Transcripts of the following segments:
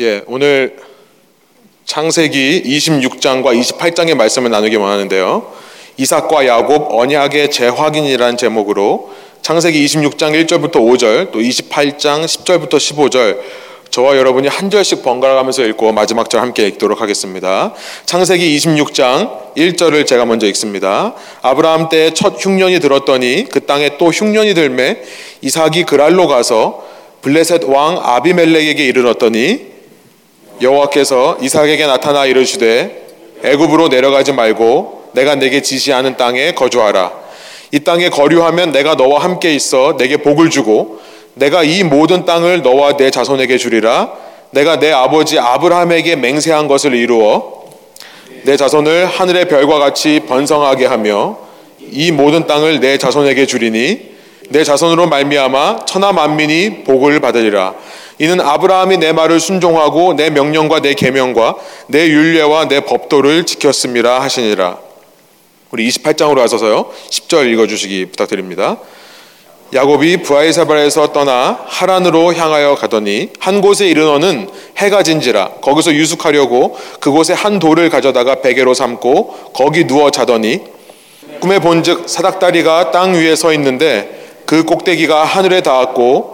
예, 오늘 창세기 26장과 28장의 말씀을 나누기 원하는데요. 이삭과 야곱 언약의 재확인이라는 제목으로 창세기 26장 1절부터 5절, 또 28장 10절부터 15절 저와 여러분이 한 절씩 번갈아 가면서 읽고 마지막 절 함께 읽도록 하겠습니다. 창세기 26장 1절을 제가 먼저 읽습니다. 아브라함 때 첫 흉년이 들었더니 그 땅에 또 흉년이 들매 이삭이 그랄로 가서 블레셋 왕 아비멜렉에게 이르렀더니 여호와께서 이삭에게 나타나 이르시되 애굽으로 내려가지 말고 내가 내게 지시하는 땅에 거주하라. 이 땅에 거류하면 내가 너와 함께 있어 내게 복을 주고 내가 이 모든 땅을 너와 내 자손에게 주리라. 내가 내 아버지 아브라함에게 맹세한 것을 이루어 내 자손을 하늘의 별과 같이 번성하게 하며 이 모든 땅을 내 자손에게 주리니 내 자손으로 말미암아 천하 만민이 복을 받으리라. 이는 아브라함이 내 말을 순종하고 내 명령과 내 계명과 내 율례와 내 법도를 지켰음이라 하시니라. 우리 28장으로 가서서요. 10절 읽어 주시기 부탁드립니다. 야곱이 부하이사발에서 떠나 하란으로 향하여 가더니 한 곳에 이르너는 해가 진지라 거기서 유숙하려고 그곳에 한 돌을 가져다가 베개로 삼고 거기 누워 자더니 꿈에 본즉 사닥다리가 땅 위에 서 있는데 그 꼭대기가 하늘에 닿았고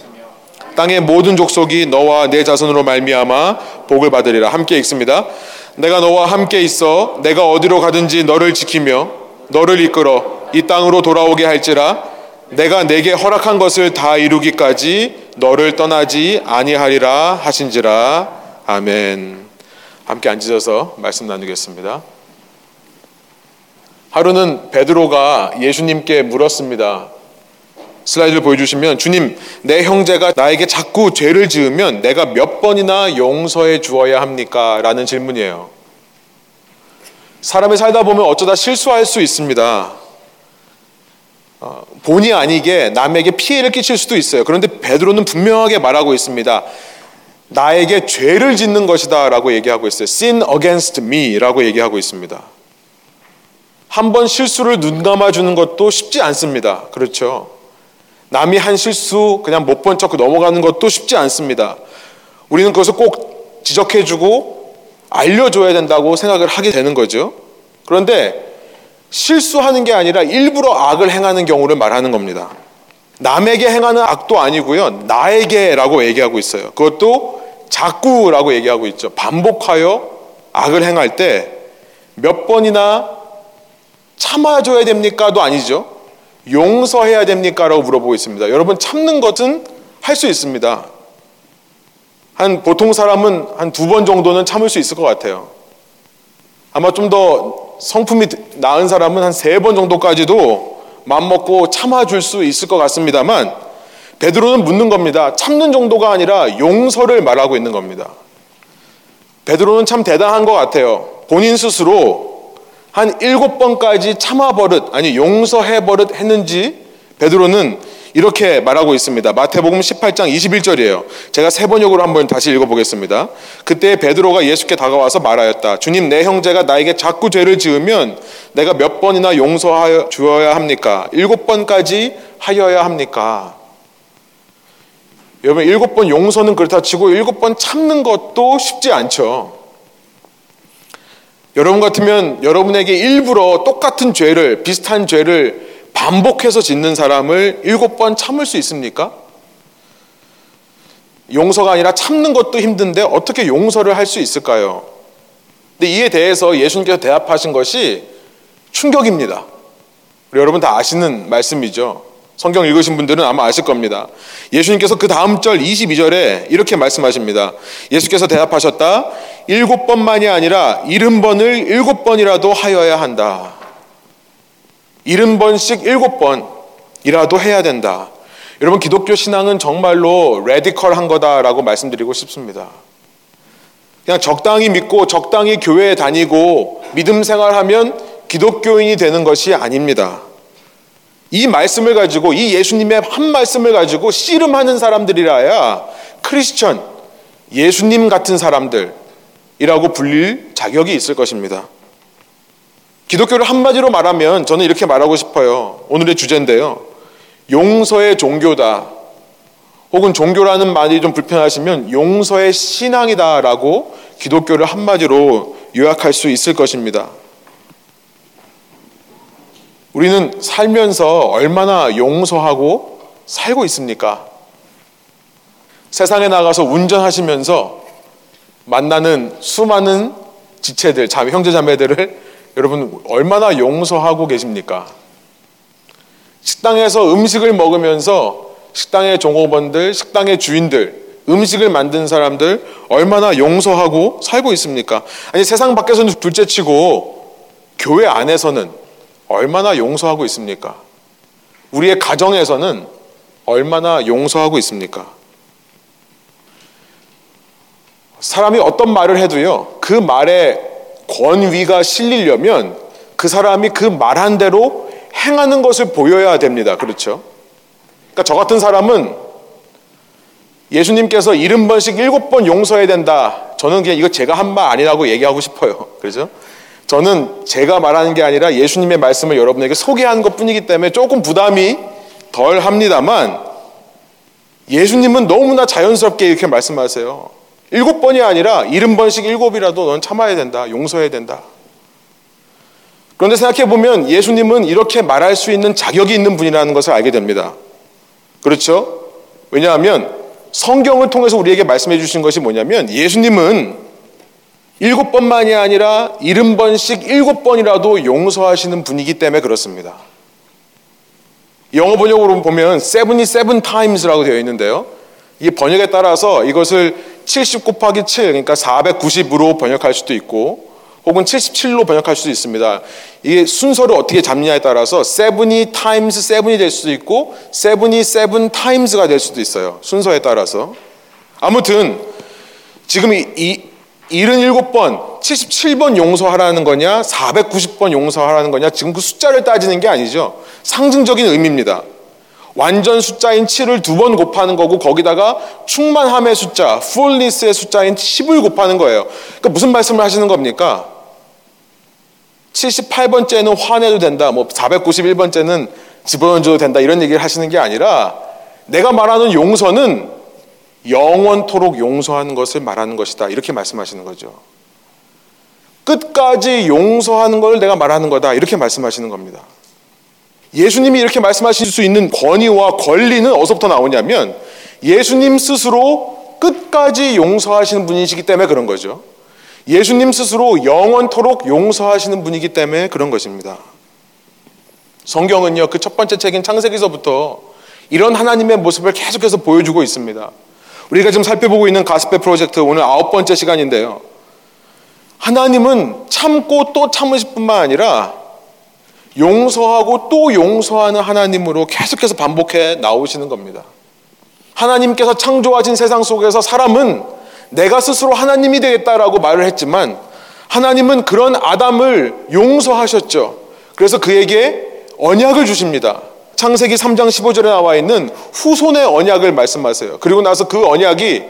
땅의 모든 족속이 너와 내 자손으로 말미암아 복을 받으리라 함께 읽습니다. 내가 너와 함께 있어 내가 어디로 가든지 너를 지키며 너를 이끌어 이 땅으로 돌아오게 할지라 내가 내게 허락한 것을 다 이루기까지 너를 떠나지 아니하리라 하신지라 아멘. 함께 앉으셔서 말씀 나누겠습니다. 하루는 베드로가 예수님께 물었습니다. 슬라이드를 보여주시면 주님 내 형제가 나에게 자꾸 죄를 지으면 내가 몇 번이나 용서해 주어야 합니까? 라는 질문이에요. 사람이 살다 보면 어쩌다 실수할 수 있습니다. 어, 본의 아니게 남에게 피해를 끼칠 수도 있어요. 그런데 베드로는 분명하게 말하고 있습니다. 나에게 죄를 짓는 것이다 라고 얘기하고 있어요. sin against me 라고 얘기하고 있습니다. 한 번 실수를 눈 감아주는 것도 쉽지 않습니다. 그렇죠. 남이 한 실수 그냥 못 본 척 넘어가는 것도 쉽지 않습니다. 우리는 그것을 꼭 지적해주고 알려줘야 된다고 생각을 하게 되는 거죠. 그런데 실수하는 게 아니라 일부러 악을 행하는 경우를 말하는 겁니다. 남에게 행하는 악도 아니고요. 나에게라고 얘기하고 있어요. 그것도 자꾸라고 얘기하고 있죠. 반복하여 악을 행할 때 몇 번이나 참아줘야 됩니까도 아니죠. 용서해야 됩니까? 라고 물어보고 있습니다. 여러분, 참는 것은 할 수 있습니다. 한 보통 사람은 한 두 번 정도는 참을 수 있을 것 같아요. 아마 좀 더 성품이 나은 사람은 한 세 번 정도까지도 맘 먹고 참아줄 수 있을 것 같습니다만 베드로는 묻는 겁니다. 참는 정도가 아니라 용서를 말하고 있는 겁니다. 베드로는 참 대단한 것 같아요. 본인 스스로 한 일곱 번까지 참아 버릇 아니 용서해 버릇 했는지 베드로는 이렇게 말하고 있습니다. 마태복음 18장 21절이에요. 제가 세 번역으로 한번 다시 읽어보겠습니다. 그때 베드로가 예수께 다가와서 말하였다. 주님, 내 형제가 나에게 자꾸 죄를 지으면 내가 몇 번이나 용서하여 주어야 합니까? 일곱 번까지 하여야 합니까? 여러분, 일곱 번 용서는 그렇다 치고 일곱 번 참는 것도 쉽지 않죠. 여러분 같으면 여러분에게 일부러 똑같은 죄를, 비슷한 죄를 반복해서 짓는 사람을 일곱 번 참을 수 있습니까? 용서가 아니라 참는 것도 힘든데 어떻게 용서를 할 수 있을까요? 근데 이에 대해서 예수님께서 대답하신 것이 충격입니다. 여러분 다 아시는 말씀이죠. 성경 읽으신 분들은 아마 아실 겁니다. 예수님께서 그 다음 절 22절에 이렇게 말씀하십니다. 예수께서 대답하셨다. 일곱 번만이 아니라 일흔 번을 일곱 번이라도 하여야 한다. 일흔 번씩 일곱 번이라도 해야 된다. 여러분 기독교 신앙은 정말로 레디컬한 거다라고 말씀드리고 싶습니다. 그냥 적당히 믿고 적당히 교회에 다니고 믿음 생활하면 기독교인이 되는 것이 아닙니다. 이 말씀을 가지고 이 예수님의 한 말씀을 가지고 씨름하는 사람들이라야 크리스천 예수님 같은 사람들이라고 불릴 자격이 있을 것입니다. 기독교를 한마디로 말하면 저는 이렇게 말하고 싶어요. 오늘의 주제인데요. 용서의 종교다. 혹은 종교라는 말이 좀 불편하시면 용서의 신앙이다라고 기독교를 한마디로 요약할 수 있을 것입니다. 우리는 살면서 얼마나 용서하고 살고 있습니까? 세상에 나가서 운전하시면서 만나는 수많은 지체들, 형제 자매들을 여러분 얼마나 용서하고 계십니까? 식당에서 음식을 먹으면서 식당의 종업원들, 식당의 주인들, 음식을 만든 사람들 얼마나 용서하고 살고 있습니까? 아니 세상 밖에서는 둘째치고 교회 안에서는 얼마나 용서하고 있습니까? 우리의 가정에서는 얼마나 용서하고 있습니까? 사람이 어떤 말을 해도요, 그 말에 권위가 실리려면 그 사람이 그 말한 대로 행하는 것을 보여야 됩니다. 그렇죠? 그러니까 저 같은 사람은 예수님께서 일흔 번씩 일곱 번 용서해야 된다. 저는 그냥 이거 제가 한 말 아니라고 얘기하고 싶어요. 그렇죠? 저는 제가 말하는 게 아니라 예수님의 말씀을 여러분에게 소개하는 것 뿐이기 때문에 조금 부담이 덜 합니다만 예수님은 너무나 자연스럽게 이렇게 말씀하세요. 일곱 번이 아니라 일흔 번씩 일곱이라도 넌 참아야 된다. 용서해야 된다. 그런데 생각해 보면 예수님은 이렇게 말할 수 있는 자격이 있는 분이라는 것을 알게 됩니다. 그렇죠? 왜냐하면 성경을 통해서 우리에게 말씀해 주신 것이 뭐냐면 예수님은 일곱 번만이 아니라 일흔 번씩 일곱 번이라도 용서하시는 분이기 때문에 그렇습니다. 영어 번역으로 보면 77 times라고 되어 있는데요. 이 번역에 따라서 이것을 70 곱하기 7, 그러니까 490으로 번역할 수도 있고, 혹은 77로 번역할 수도 있습니다. 이게 순서를 어떻게 잡느냐에 따라서 7이 times 7이 될 수도 있고, 7이 7 times가 될 수도 있어요. 순서에 따라서. 아무튼, 지금 이, 77번, 77번 용서하라는 거냐, 490번 용서하라는 거냐, 지금 그 숫자를 따지는 게 아니죠. 상징적인 의미입니다. 완전 숫자인 7을 두 번 곱하는 거고, 거기다가 충만함의 숫자, fullness의 숫자인 10을 곱하는 거예요. 그러니까 무슨 말씀을 하시는 겁니까? 78번째는 화내도 된다, 뭐 491번째는 집어던져도 된다, 이런 얘기를 하시는 게 아니라, 내가 말하는 용서는 영원토록 용서하는 것을 말하는 것이다. 이렇게 말씀하시는 거죠. 끝까지 용서하는 걸 내가 말하는 거다. 이렇게 말씀하시는 겁니다. 예수님이 이렇게 말씀하실 수 있는 권위와 권리는 어디서부터 나오냐면 예수님 스스로 끝까지 용서하시는 분이시기 때문에 그런 거죠. 예수님 스스로 영원토록 용서하시는 분이기 때문에 그런 것입니다. 성경은요, 그 첫 번째 책인 창세기서부터 이런 하나님의 모습을 계속해서 보여주고 있습니다. 우리가 지금 살펴보고 있는 가스페 프로젝트 오늘 아홉 번째 시간인데요. 하나님은 참고 또 참으실 뿐만 아니라 용서하고 또 용서하는 하나님으로 계속해서 반복해 나오시는 겁니다. 하나님께서 창조하신 세상 속에서 사람은 내가 스스로 하나님이 되겠다라고 말을 했지만 하나님은 그런 아담을 용서하셨죠. 그래서 그에게 언약을 주십니다. 창세기 3장 15절에 나와 있는 후손의 언약을 말씀하세요. 그리고 나서 그 언약이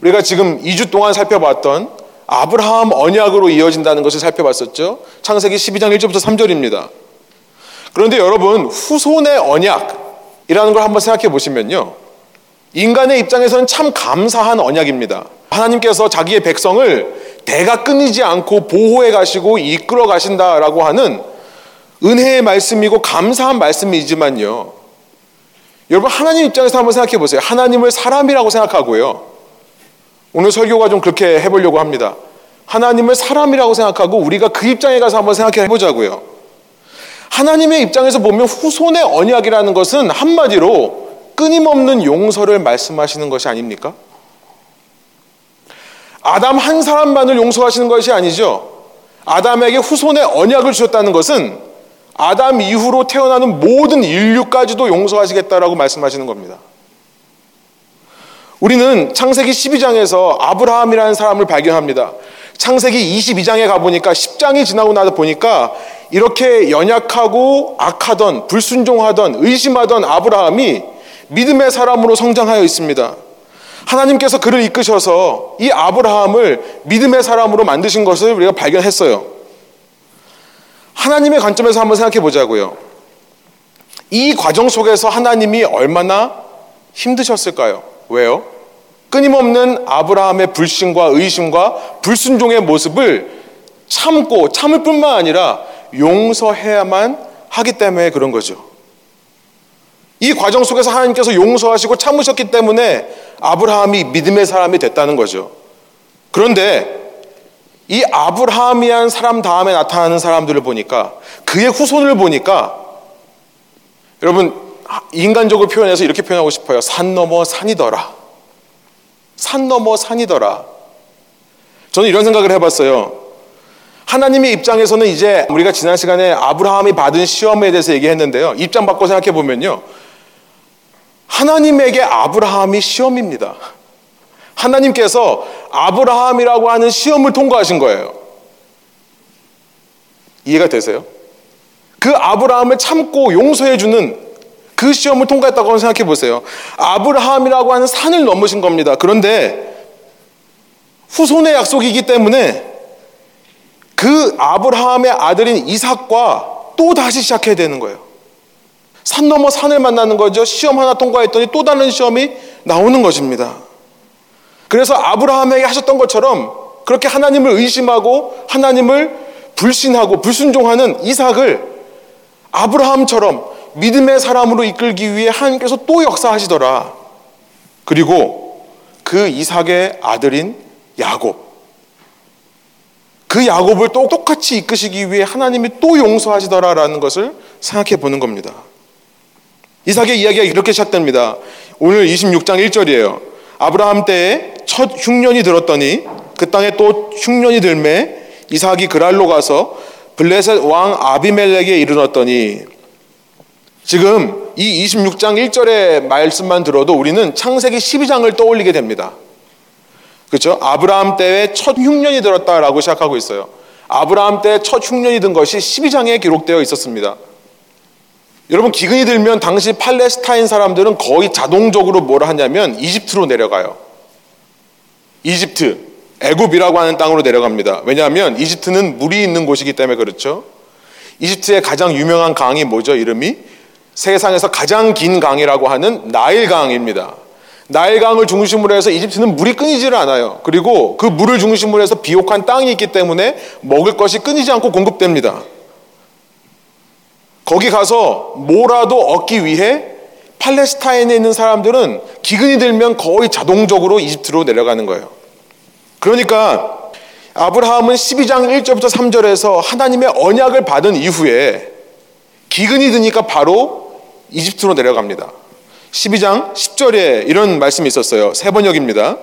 우리가 지금 2주 동안 살펴봤던 아브라함 언약으로 이어진다는 것을 살펴봤었죠. 창세기 12장 1절부터 3절입니다. 그런데 여러분, 후손의 언약이라는 걸 한번 생각해 보시면요. 인간의 입장에서는 참 감사한 언약입니다. 하나님께서 자기의 백성을 대가 끊이지 않고 보호해 가시고 이끌어 가신다라고 하는 은혜의 말씀이고 감사한 말씀이지만요. 여러분 하나님 입장에서 한번 생각해 보세요. 하나님을 사람이라고 생각하고요. 오늘 설교가 좀 그렇게 해보려고 합니다. 하나님을 사람이라고 생각하고 우리가 그 입장에 가서 한번 생각해 보자고요. 하나님의 입장에서 보면 후손의 언약이라는 것은 한마디로 끊임없는 용서를 말씀하시는 것이 아닙니까? 아담 한 사람만을 용서하시는 것이 아니죠. 아담에게 후손의 언약을 주셨다는 것은 아담 이후로 태어나는 모든 인류까지도 용서하시겠다라고 말씀하시는 겁니다. 우리는 창세기 12장에서 아브라함이라는 사람을 발견합니다. 창세기 22장에 가보니까 10장이 지나고 나서 보니까 이렇게 연약하고 악하던 불순종하던 의심하던 아브라함이 믿음의 사람으로 성장하여 있습니다. 하나님께서 그를 이끄셔서 이 아브라함을 믿음의 사람으로 만드신 것을 우리가 발견했어요. 하나님의 관점에서 한번 생각해 보자고요. 이 과정 속에서 하나님이 얼마나 힘드셨을까요? 왜요? 끊임없는 아브라함의 불신과 의심과 불순종의 모습을 참고 참을 뿐만 아니라 용서해야만 하기 때문에 그런 거죠. 이 과정 속에서 하나님께서 용서하시고 참으셨기 때문에 아브라함이 믿음의 사람이 됐다는 거죠. 그런데 이 아브라함이한 사람 다음에 나타나는 사람들을 보니까 그의 후손을 보니까 여러분 인간적으로 표현해서 이렇게 표현하고 싶어요. 산 넘어 산이더라. 산 넘어 산이더라. 저는 이런 생각을 해봤어요. 하나님의 입장에서는 이제 우리가 지난 시간에 아브라함이 받은 시험에 대해서 얘기했는데요. 입장 바꿔 생각해 보면요. 하나님에게 아브라함이 시험입니다. 하나님께서 아브라함이라고 하는 시험을 통과하신 거예요. 이해가 되세요? 그 아브라함을 참고 용서해주는 그 시험을 통과했다고 생각해 보세요. 아브라함이라고 하는 산을 넘으신 겁니다. 그런데 후손의 약속이기 때문에 그 아브라함의 아들인 이삭과 또 다시 시작해야 되는 거예요. 산 넘어 산을 만나는 거죠. 시험 하나 통과했더니 또 다른 시험이 나오는 것입니다. 그래서 아브라함에게 하셨던 것처럼 그렇게 하나님을 의심하고 하나님을 불신하고 불순종하는 이삭을 아브라함처럼 믿음의 사람으로 이끌기 위해 하나님께서 또 역사하시더라. 그리고 그 이삭의 아들인 야곱. 그 야곱을 또 똑같이 이끄시기 위해 하나님이 또 용서하시더라라는 것을 생각해 보는 겁니다. 이삭의 이야기가 이렇게 시작됩니다. 오늘 26장 1절이에요. 아브라함 때에 첫 흉년이 들었더니 그 땅에 또 흉년이 들매 이삭이 그랄로 가서 블레셋 왕 아비멜렉에 이르렀더니 지금 이 26장 1절의 말씀만 들어도 우리는 창세기 12장을 떠올리게 됩니다. 그렇죠? 아브라함 때에 첫 흉년이 들었다라고 시작하고 있어요. 아브라함 때첫 흉년이 든 것이 12장에 기록되어 있었습니다. 여러분 기근이 들면 당시 팔레스타인 사람들은 거의 자동적으로 뭐를 하냐면 이집트로 내려가요. 이집트, 애굽이라고 하는 땅으로 내려갑니다. 왜냐하면 이집트는 물이 있는 곳이기 때문에 그렇죠. 이집트의 가장 유명한 강이 뭐죠? 이름이 세상에서 가장 긴 강이라고 하는 나일강입니다. 나일강을 중심으로 해서 이집트는 물이 끊이지를 않아요. 그리고 그 물을 중심으로 해서 비옥한 땅이 있기 때문에 먹을 것이 끊이지 않고 공급됩니다. 거기 가서 뭐라도 얻기 위해 팔레스타인에 있는 사람들은 기근이 들면 거의 자동적으로 이집트로 내려가는 거예요. 그러니까 아브라함은 12장 1절부터 3절에서 하나님의 언약을 받은 이후에 기근이 드니까 바로 이집트로 내려갑니다. 12장 10절에 이런 말씀이 있었어요. 세 번역입니다.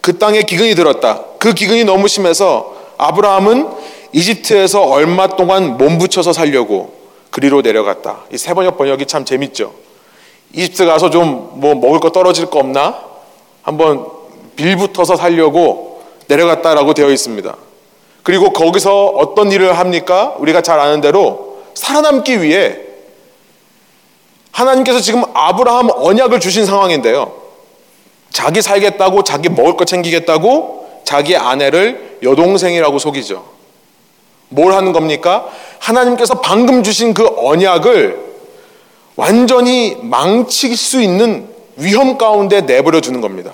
그 땅에 기근이 들었다. 그 기근이 너무 심해서 아브라함은 이집트에서 얼마 동안 몸붙여서 살려고 그리로 내려갔다. 이 세 번역 번역이 참 재밌죠. 이집트 가서 좀 뭐 먹을 거 떨어질 거 없나? 한번 빌붙어서 살려고 내려갔다라고 되어 있습니다. 그리고 거기서 어떤 일을 합니까? 우리가 잘 아는 대로 살아남기 위해 하나님께서 지금 아브라함 언약을 주신 상황인데요. 자기 살겠다고, 자기 먹을 거 챙기겠다고 자기 아내를 여동생이라고 속이죠. 뭘 하는 겁니까? 하나님께서 방금 주신 그 언약을 완전히 망칠 수 있는 위험 가운데 내버려 두는 겁니다.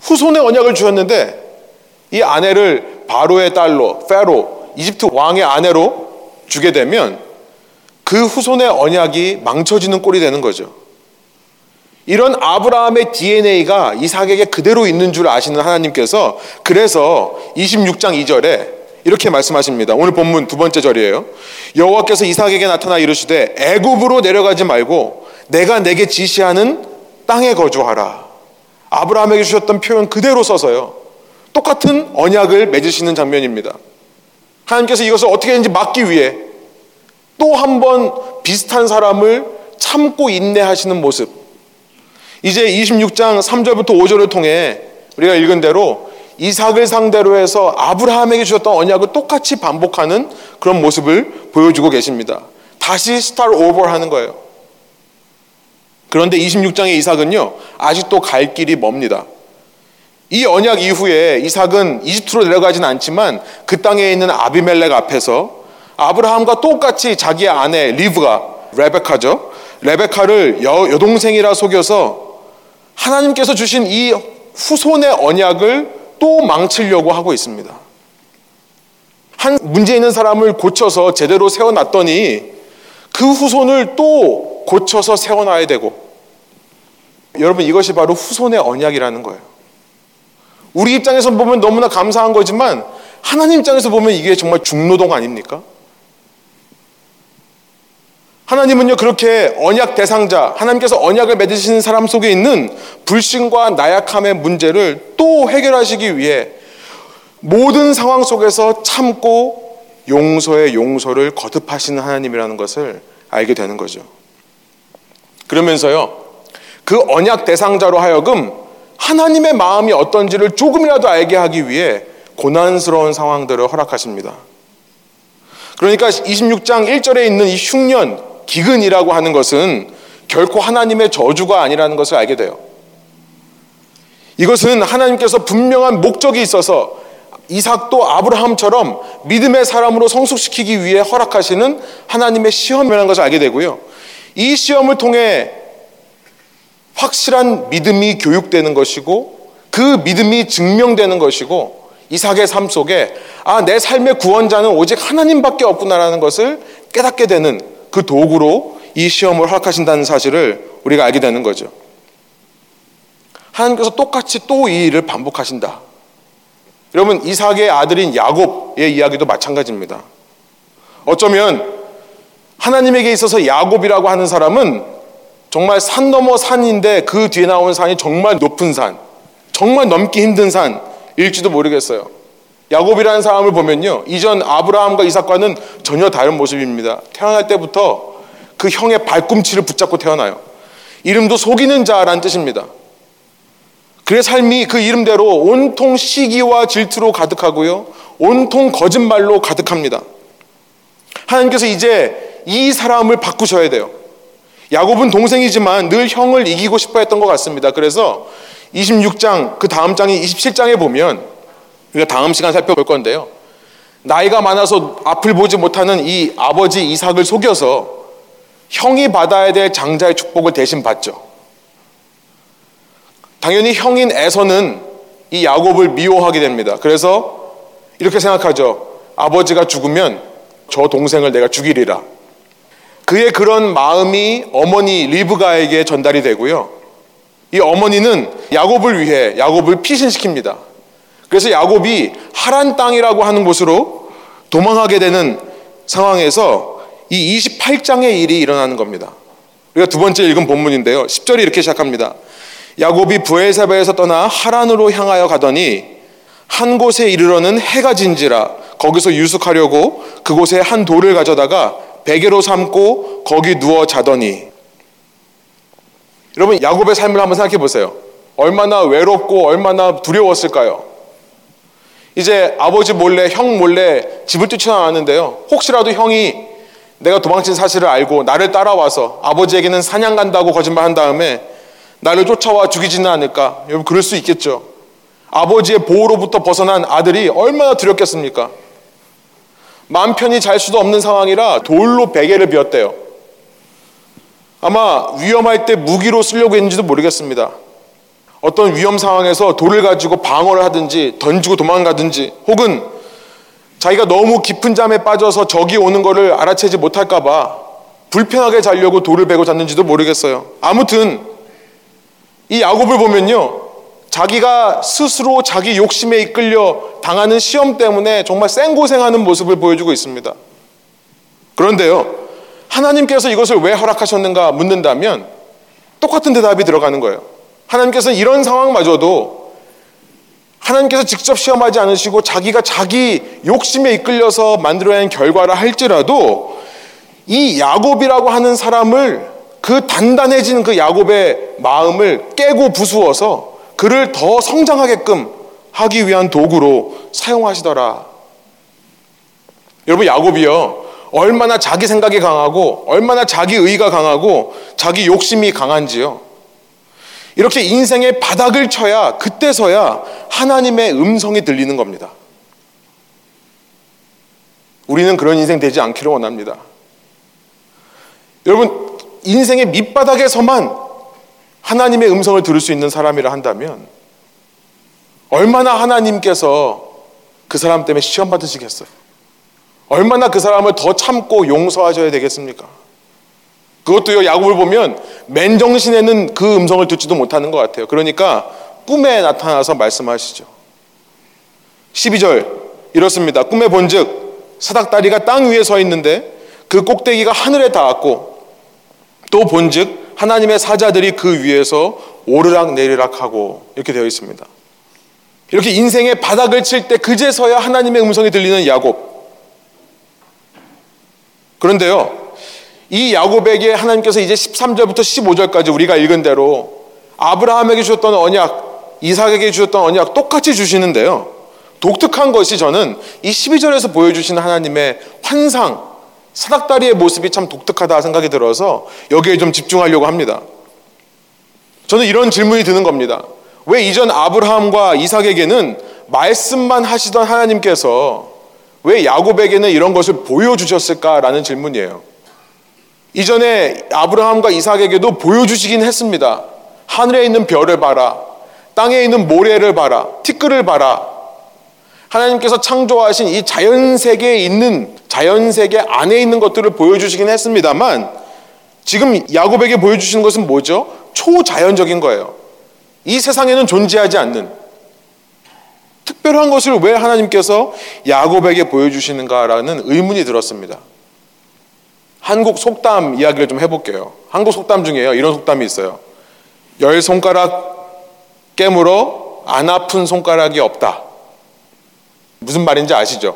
후손의 언약을 주셨는데 이 아내를 바로의 딸로 페로 이집트 왕의 아내로 주게 되면 그 후손의 언약이 망쳐지는 꼴이 되는 거죠. 이런 아브라함의 DNA가 이삭에게 그대로 있는 줄 아시는 하나님께서 그래서 26장 2절에 이렇게 말씀하십니다. 오늘 본문 두 번째 절이에요. 여호와께서 이삭에게 나타나 이르시되 애굽으로 내려가지 말고 내가 내게 지시하는 땅에 거주하라. 아브라함에게 주셨던 표현 그대로 써서요. 똑같은 언약을 맺으시는 장면입니다. 하나님께서 이것을 어떻게든지 막기 위해 또 한 번 비슷한 사람을 참고 인내하시는 모습. 이제 26장 3절부터 5절을 통해 우리가 읽은 대로 이삭을 상대로 해서 아브라함에게 주셨던 언약을 똑같이 반복하는 그런 모습을 보여주고 계십니다. 다시 start over 하는 거예요. 그런데 26장의 이삭은요, 아직도 갈 길이 멉니다. 이 언약 이후에 이삭은 이집트로 내려가진 않지만 그 땅에 있는 아비멜렉 앞에서 아브라함과 똑같이 자기 아내 리브가 레베카죠. 레베카를 여, 여동생이라 속여서 하나님께서 주신 이 후손의 언약을 또 망치려고 하고 있습니다. 한 문제 있는 사람을 고쳐서 제대로 세워놨더니 그 후손을 또 고쳐서 세워놔야 되고 여러분 이것이 바로 후손의 언약이라는 거예요. 우리 입장에서 보면 너무나 감사한 거지만 하나님 입장에서 보면 이게 정말 중노동 아닙니까? 하나님은요 그렇게 언약 대상자 하나님께서 언약을 맺으시는 사람 속에 있는 불신과 나약함의 문제를 또 해결하시기 위해 모든 상황 속에서 참고 용서의 용서를 거듭하시는 하나님이라는 것을 알게 되는 거죠. 그러면서요 그 언약 대상자로 하여금 하나님의 마음이 어떤지를 조금이라도 알게 하기 위해 고난스러운 상황들을 허락하십니다. 그러니까 26장 1절에 있는 이 흉년, 기근이라고 하는 것은 결코 하나님의 저주가 아니라는 것을 알게 돼요. 이것은 하나님께서 분명한 목적이 있어서 이삭도 아브라함처럼 믿음의 사람으로 성숙시키기 위해 허락하시는 하나님의 시험이라는 것을 알게 되고요. 이 시험을 통해 확실한 믿음이 교육되는 것이고 그 믿음이 증명되는 것이고 이삭의 삶 속에 아, 내 삶의 구원자는 오직 하나님밖에 없구나라는 것을 깨닫게 되는 그 도구로 이 시험을 허락하신다는 사실을 우리가 알게 되는 거죠. 하나님께서 똑같이 또 이 일을 반복하신다. 여러분, 이삭의 아들인 야곱의 이야기도 마찬가지입니다. 어쩌면 하나님에게 있어서 야곱이라고 하는 사람은 정말 산 넘어 산인데 그 뒤에 나오는 산이 정말 높은 산, 정말 넘기 힘든 산일지도 모르겠어요. 야곱이라는 사람을 보면요. 이전 아브라함과 이삭과는 전혀 다른 모습입니다. 태어날 때부터 그 형의 발꿈치를 붙잡고 태어나요. 이름도 속이는 자라는 뜻입니다. 그의 삶이 그 이름대로 온통 시기와 질투로 가득하고요. 온통 거짓말로 가득합니다. 하나님께서 이제 이 사람을 바꾸셔야 돼요. 야곱은 동생이지만 늘 형을 이기고 싶어 했던 것 같습니다. 그래서 26장, 그 다음 장인 27장에 보면 우리가 다음 시간 살펴볼 건데요. 나이가 많아서 앞을 보지 못하는 이 아버지 이삭을 속여서 형이 받아야 될 장자의 축복을 대신 받죠. 당연히 형인 에서는 이 야곱을 미워하게 됩니다. 그래서 이렇게 생각하죠. 아버지가 죽으면 저 동생을 내가 죽이리라. 그의 그런 마음이 어머니 리브가에게 전달이 되고요. 이 어머니는 야곱을 위해 야곱을 피신시킵니다. 그래서 야곱이 하란 땅이라고 하는 곳으로 도망하게 되는 상황에서 이 28장의 일이 일어나는 겁니다. 우리가 두 번째 읽은 본문인데요. 10절이 이렇게 시작합니다. 야곱이 부엘사바에서 떠나 하란으로 향하여 가더니 한 곳에 이르러는 해가 진지라 거기서 유숙하려고 그곳에 한 돌을 가져다가 베개로 삼고 거기 누워 자더니 여러분 야곱의 삶을 한번 생각해 보세요. 얼마나 외롭고 얼마나 두려웠을까요? 이제 아버지 몰래 형 몰래 집을 뛰쳐나왔는데요. 혹시라도 형이 내가 도망친 사실을 알고 나를 따라와서 아버지에게는 사냥 간다고 거짓말한 다음에 나를 쫓아와 죽이지는 않을까? 여러분 그럴 수 있겠죠. 아버지의 보호로부터 벗어난 아들이 얼마나 두렵겠습니까? 마음 편히 잘 수도 없는 상황이라 돌로 베개를 비웠대요. 아마 위험할 때 무기로 쓰려고 했는지도 모르겠습니다. 어떤 위험 상황에서 돌을 가지고 방어를 하든지 던지고 도망가든지 혹은 자기가 너무 깊은 잠에 빠져서 적이 오는 것을 알아채지 못할까봐 불편하게 자려고 돌을 베고 잤는지도 모르겠어요. 아무튼 이 야곱을 보면요. 자기가 스스로 자기 욕심에 이끌려 당하는 시험 때문에 정말 생고생하는 모습을 보여주고 있습니다. 그런데요, 하나님께서 이것을 왜 허락하셨는가 묻는다면 똑같은 대답이 들어가는 거예요. 하나님께서 이런 상황마저도 하나님께서 직접 시험하지 않으시고 자기가 자기 욕심에 이끌려서 만들어낸 결과라 할지라도 이 야곱이라고 하는 사람을 그 단단해진 그 야곱의 마음을 깨고 부수어서 그를 더 성장하게끔 하기 위한 도구로 사용하시더라. 여러분 야곱이요. 얼마나 자기 생각이 강하고 얼마나 자기 의가 강하고 자기 욕심이 강한지요. 이렇게 인생의 바닥을 쳐야 그때서야 하나님의 음성이 들리는 겁니다. 우리는 그런 인생 되지 않기를 원합니다. 여러분, 인생의 밑바닥에서만 하나님의 음성을 들을 수 있는 사람이라 한다면 얼마나 하나님께서 그 사람 때문에 시험 받으시겠어요? 얼마나 그 사람을 더 참고 용서하셔야 되겠습니까? 그것도요, 야곱을 보면 맨정신에는 그 음성을 듣지도 못하는 것 같아요. 그러니까 꿈에 나타나서 말씀하시죠. 12절, 이렇습니다. 꿈에 본 즉, 사닥다리가 땅 위에 서 있는데 그 꼭대기가 하늘에 닿았고 또 본 즉, 하나님의 사자들이 그 위에서 오르락 내리락 하고 이렇게 되어 있습니다. 이렇게 인생의 바닥을 칠 때 그제서야 하나님의 음성이 들리는 야곱. 그런데요, 이 야곱에게 하나님께서 이제 13절부터 15절까지 우리가 읽은 대로 아브라함에게 주셨던 언약, 이삭에게 주셨던 언약 똑같이 주시는데요. 독특한 것이 저는 이 12절에서 보여주시는 하나님의 환상, 사닥다리의 모습이 참 독특하다 생각이 들어서 여기에 좀 집중하려고 합니다. 저는 이런 질문이 드는 겁니다. 왜 이전 아브라함과 이삭에게는 말씀만 하시던 하나님께서 왜 야곱에게는 이런 것을 보여주셨을까라는 질문이에요. 이전에 아브라함과 이삭에게도 보여주시긴 했습니다. 하늘에 있는 별을 봐라. 땅에 있는 모래를 봐라. 티끌을 봐라. 하나님께서 창조하신 이 자연 세계에 있는 자연 세계 안에 있는 것들을 보여주시긴 했습니다만 지금 야곱에게 보여주시는 것은 뭐죠? 초자연적인 거예요. 이 세상에는 존재하지 않는 특별한 것을 왜 하나님께서 야곱에게 보여주시는가라는 의문이 들었습니다. 한국 속담 이야기를 좀 해볼게요. 한국 속담 중에요. 이런 속담이 있어요. 열 손가락 깨물어 안 아픈 손가락이 없다. 무슨 말인지 아시죠?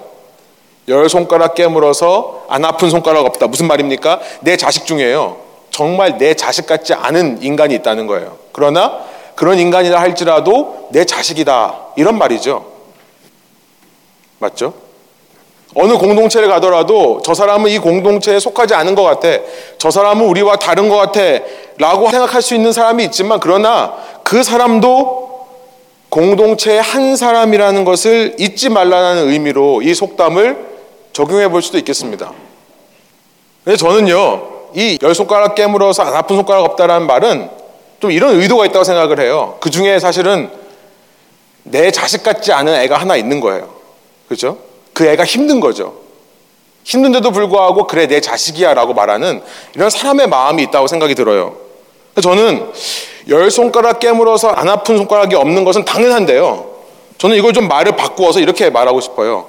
열 손가락 깨물어서 안 아픈 손가락 없다. 무슨 말입니까? 내 자식 중에요. 정말 내 자식 같지 않은 인간이 있다는 거예요. 그러나 그런 인간이라 할지라도 내 자식이다. 이런 말이죠. 맞죠? 어느 공동체를 가더라도 저 사람은 이 공동체에 속하지 않은 것 같아. 저 사람은 우리와 다른 것 같아. 라고 생각할 수 있는 사람이 있지만 그러나 그 사람도 공동체의 한 사람이라는 것을 잊지 말라는 의미로 이 속담을 적용해 볼 수도 있겠습니다. 근데 저는요, 이 열 손가락 깨물어서 안 아픈 손가락 없다라는 말은 좀 이런 의도가 있다고 생각을 해요. 그 중에 사실은 내 자식 같지 않은 애가 하나 있는 거예요. 그죠? 그 애가 힘든 거죠. 힘든데도 불구하고 그래 내 자식이야 라고 말하는 이런 사람의 마음이 있다고 생각이 들어요. 저는 열 손가락 깨물어서 안 아픈 손가락이 없는 것은 당연한데요. 저는 이걸 좀 말을 바꾸어서 이렇게 말하고 싶어요.